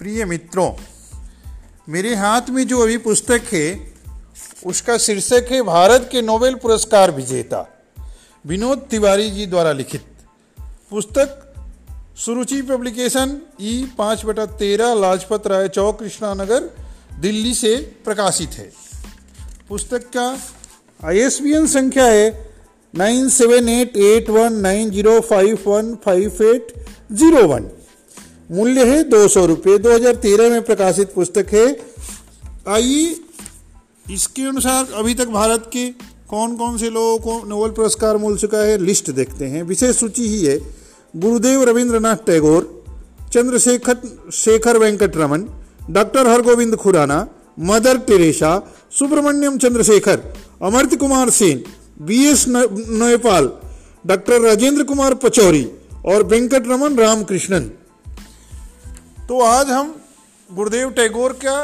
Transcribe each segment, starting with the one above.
प्रिय मित्रों, मेरे हाथ में जो अभी पुस्तक है, उसका शीर्षक है भारत के नोबेल पुरस्कार विजेता, विनोद तिवारी जी द्वारा लिखित। पुस्तक, सुरुचि पब्लिकेशन, ई पाँच बटा तेरह, लाजपत राय चौक, कृष्णानगर, दिल्ली से प्रकाशित है। पुस्तक का आई संख्या है nine seven eight eight one nine zero five one five eight zero one. मूल्य है दो सौ रुपये। दो हज़ार तेरह में प्रकाशित पुस्तक है। आइए, इसके अनुसार अभी तक भारत के कौन कौन से लोगों को नोबेल पुरस्कार मिल चुका है, लिस्ट देखते हैं। विशेष सूची ही है, Gurudev Rabindranath Tagore, Chandrashekhar, Shekhar Venkat Raman doctor Hargobind Khorana, Mother Teresa, Subrahmanyan Chandrasekhar, Amartya Kumar Sen, B S Naipaul doctor Rajendra Kumar Pachauri और वेंकट रमन रामकृष्णन। तो आज हम गुरुदेव टैगोर का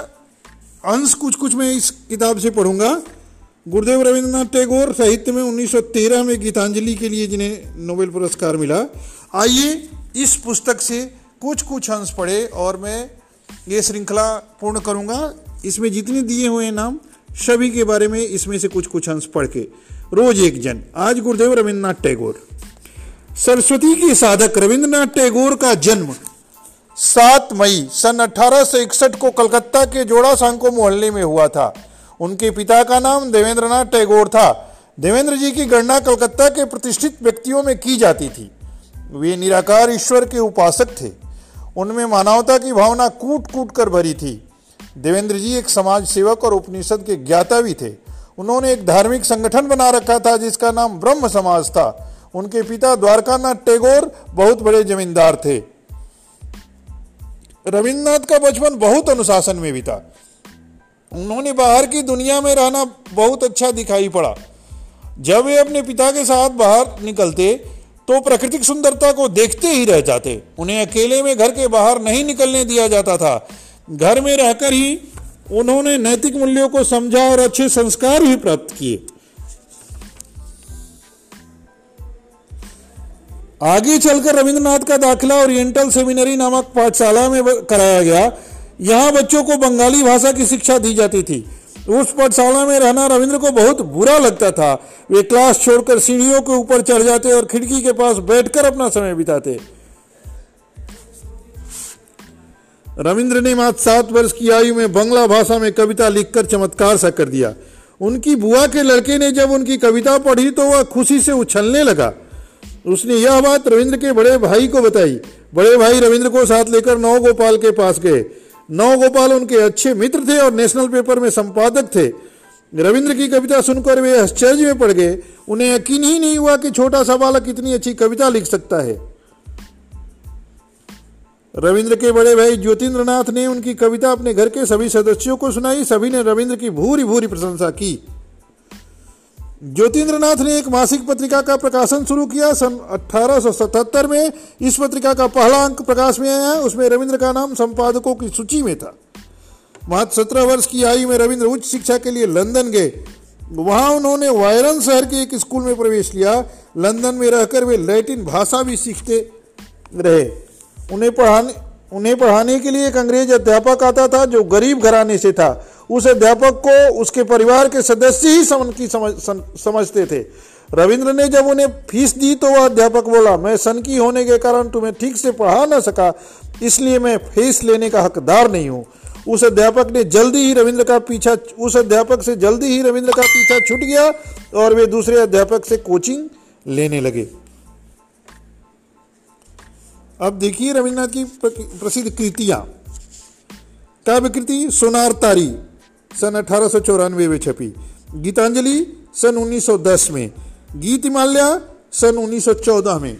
अंश कुछ कुछ मैं इस किताब से पढ़ूँगा। गुरुदेव रविंद्रनाथ टैगोर साहित्य में 1913 में गीतांजलि के लिए जिन्हें नोबेल पुरस्कार मिला। आइए इस पुस्तक से कुछ कुछ अंश पढ़े और मैं ये श्रृंखला पूर्ण करूँगा। इसमें जितने दिए हुए नाम, सभी के बारे में इसमें से कुछ कुछ अंश पढ़ के। रोज एक जन, आज गुरुदेव रविंद्रनाथ टैगोर। सरस्वती के साधक रविंद्रनाथ टैगोर का जन्म सात मई सन अठारह को कलकत्ता के जोड़ा सांको मोहल्ले में हुआ था। उनके पिता का नाम देवेंद्रनाथ टैगोर था। देवेंद्र जी की गणना कलकत्ता के प्रतिष्ठित व्यक्तियों में की जाती थी। वे निराकार ईश्वर के उपासक थे। उनमें मानवता की भावना कूट कूट कर भरी थी। देवेंद्र जी एक समाज सेवक और उपनिषद के ज्ञाता भी थे। उन्होंने एक धार्मिक संगठन बना रखा था जिसका नाम ब्रह्म समाज था। उनके पिता द्वारकानाथ टैगोर बहुत बड़े जमींदार थे। रविन्द्रनाथ का बचपन बहुत अनुशासन में बीता उन्होंने बाहर की दुनिया में रहना बहुत अच्छा दिखाई पड़ा। जब वे अपने पिता के साथ बाहर निकलते तो प्राकृतिक सुंदरता को देखते ही रह जाते। उन्हें अकेले में घर के बाहर नहीं निकलने दिया जाता था। घर में रहकर ही उन्होंने नैतिक मूल्यों को समझा और अच्छे संस्कार भी प्राप्त किए। आगे चलकर रविंद्रनाथ का दाखिला ओरिएंटल सेमिनरी नामक पाठशाला में कराया गया। यहाँ बच्चों को बंगाली भाषा की शिक्षा दी जाती थी। उस पाठशाला में रहना रविंद्र को बहुत बुरा लगता था। वे क्लास छोड़कर सीढ़ियों के ऊपर चढ़ जाते और खिड़की के पास बैठकर अपना समय बिताते। रविंद्र ने मात्र सात वर्ष की आयु में बंगला भाषा में कविता लिखकर चमत्कार सा कर दिया। उनकी बुआ के लड़के ने जब उनकी कविता पढ़ी तो वह खुशी से उछलने लगा। उसने यह बात रविंद्र के बड़े भाई को बताई। बड़े भाई रविंद्र को साथ लेकर नौ गोपाल के पास गए। नौ गोपाल उनके अच्छे मित्र थे और नेशनल पेपर में संपादक थे। रविंद्र की कविता सुनकर वे आश्चर्य में पड़ गए। उन्हें यकीन ही नहीं हुआ कि छोटा सा बालक इतनी अच्छी कविता लिख सकता है। रविंद्र के बड़े भाई ज्योतिन्द्रनाथ ने उनकी कविता अपने घर के सभी सदस्यों को सुनाई। सभी ने रविंद्र की भूरी भूरी प्रशंसा की। ज्योतिन्द्रनाथ ने एक मासिक पत्रिका का प्रकाशन शुरू किया। सन 1877 में इस पत्रिका का पहला अंक प्रकाश में आया। उसमें रविंद्र का नाम संपादकों की सूची में था। मात्र सत्रह वर्ष की आयु में रविंद्र उच्च शिक्षा के लिए लंदन गए। वहाँ उन्होंने वायरन शहर के एक स्कूल में प्रवेश लिया। लंदन में रहकर वे लैटिन भाषा भी सीखते रहे। उन्हें पढ़ाने उन्हें पढ़ाने के लिए एक अंग्रेज़ अध्यापक आता था जो गरीब घराने से था। उस अध्यापक को उसके परिवार के सदस्य ही समझ की समझ समझते थे। रविंद्र ने जब उन्हें फ़ीस दी तो वह अध्यापक बोला, मैं सन की होने के कारण तुम्हें ठीक से पढ़ा ना सका, इसलिए मैं फ़ीस लेने का हकदार नहीं हूँ। उस अध्यापक ने जल्दी ही रविंद्र का पीछा उस अध्यापक से जल्दी ही रविंद्र का पीछा छूट गया और वे दूसरे अध्यापक से कोचिंग लेने लगे। अब देखिए रविन्द्रनाथ की प्रसिद्ध कृतियाँ। काव्य कृति सोनार तारी। सन अठारह में छपी। गीतांजलि सन 1910 में। गीत माल्या सन 1914 में।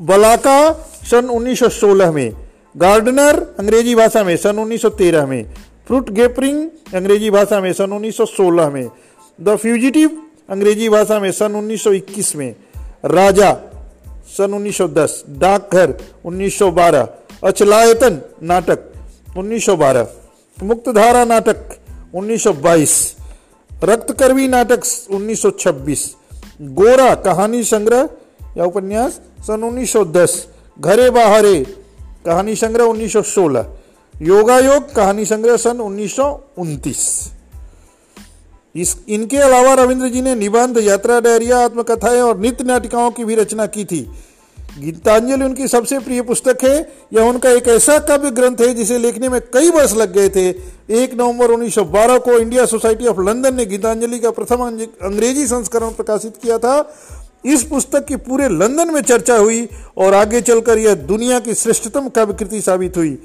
बलाका सन 1916 में। गार्डनर अंग्रेज़ी भाषा में सन 1913 में। फ्रूट गेपरिंग अंग्रेज़ी भाषा में सन 1916 में। द फ्यूजिटिव अंग्रेज़ी भाषा में सन 1921 में। राजा सन 1910 डाकघर 1912 अचलायतन नाटक 1912 मुक्तधारा नाटक 1922 रक्तकर्वी नाटक 1926 गोरा कहानी संग्रह, या उपन्यास, सन 1910 घरे बाहरे कहानी संग्रह 1916 योगा योग कहानी संग्रह सन उन्नीस इस, इनके अलावा रविंद्र जी ने निबंध, यात्रा डायरिया, आत्मकथाएँ और नित्य नाटिकाओं की भी रचना की थी। गीतांजलि उनकी सबसे प्रिय पुस्तक है। यह उनका एक ऐसा काव्य ग्रंथ है जिसे लिखने में कई वर्ष लग गए थे। एक नवंबर 1912 को इंडिया सोसाइटी ऑफ़ लंदन ने गीतांजलि का प्रथम अंग्रेज़ी संस्करण प्रकाशित किया था। इस पुस्तक की पूरे लंदन में चर्चा हुई और आगे चलकर यह दुनिया की श्रेष्ठतम काव्य कृति साबित हुई।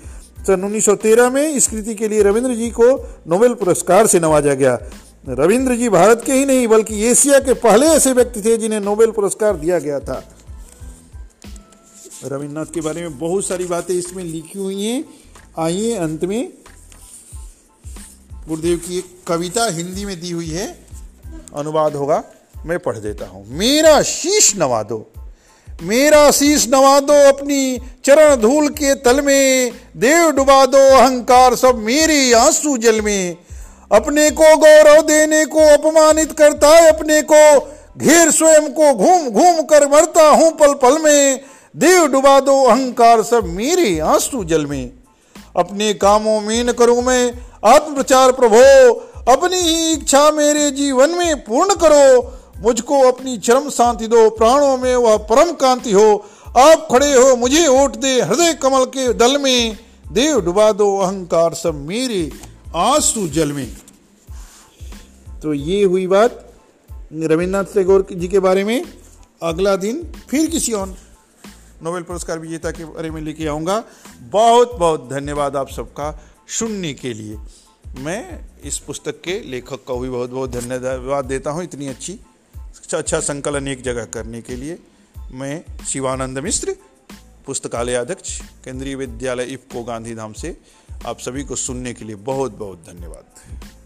सन 1913 में इस कृति के लिए रविंद्र जी को नोबेल पुरस्कार से नवाजा गया। रविंद्र जी भारत के ही नहीं, बल्कि एशिया के पहले ऐसे व्यक्ति थे जिन्हें नोबेल पुरस्कार दिया गया था। रविन्द्रनाथ के बारे में बहुत सारी बातें इसमें लिखी हुई हैं। आइए अंत में। गुरुदेव की एक कविता हिंदी में दी हुई है। अनुवाद होगा, मैं पढ़ देता हूँ। मेरा शीश नवा दो, मेरा शीश नवा दो अपनी चरण धूल के तल में। देव डुबा दो अहंकार सब मेरे आँसू जल में। अपने को गौरव देने को अपमानित करता है, अपने को घेर स्वयं को घूम घूम कर मरता हूँ पल पल में। देव डुबा दो, अहंकार सब मेरे आँसू जल में। अपने कामों में न करूँ मैं आत्म प्रचार प्रभो, अपनी ही इच्छा मेरे जीवन में पूर्ण करो। मुझको अपनी चरम शांति दो, प्राणों में वह परम कांति हो। आप खड़े हो, मुझे ओट दे, हृदय कमल के दल में। देव डुबा दो, अहंकार सब मेरे आँसू जल में। तो ये हुई बात रविन्द्रनाथ टैगोर जी के बारे में। अगला दिन फिर किसी और नोबेल पुरस्कार विजेता के बारे में लेके आऊँगा। बहुत बहुत धन्यवाद आप सबका सुनने के लिए। मैं इस पुस्तक के लेखक का भी बहुत बहुत धन्यवाद देता हूँ इतनी अच्छी अच्छा संकलन एक जगह करने के लिए। मैं शिवानंद मिश्र, पुस्तकालय अध्यक्ष, केंद्रीय विद्यालय इफ्को गांधीधाम से आप सभी को सुनने के लिए बहुत बहुत धन्यवाद।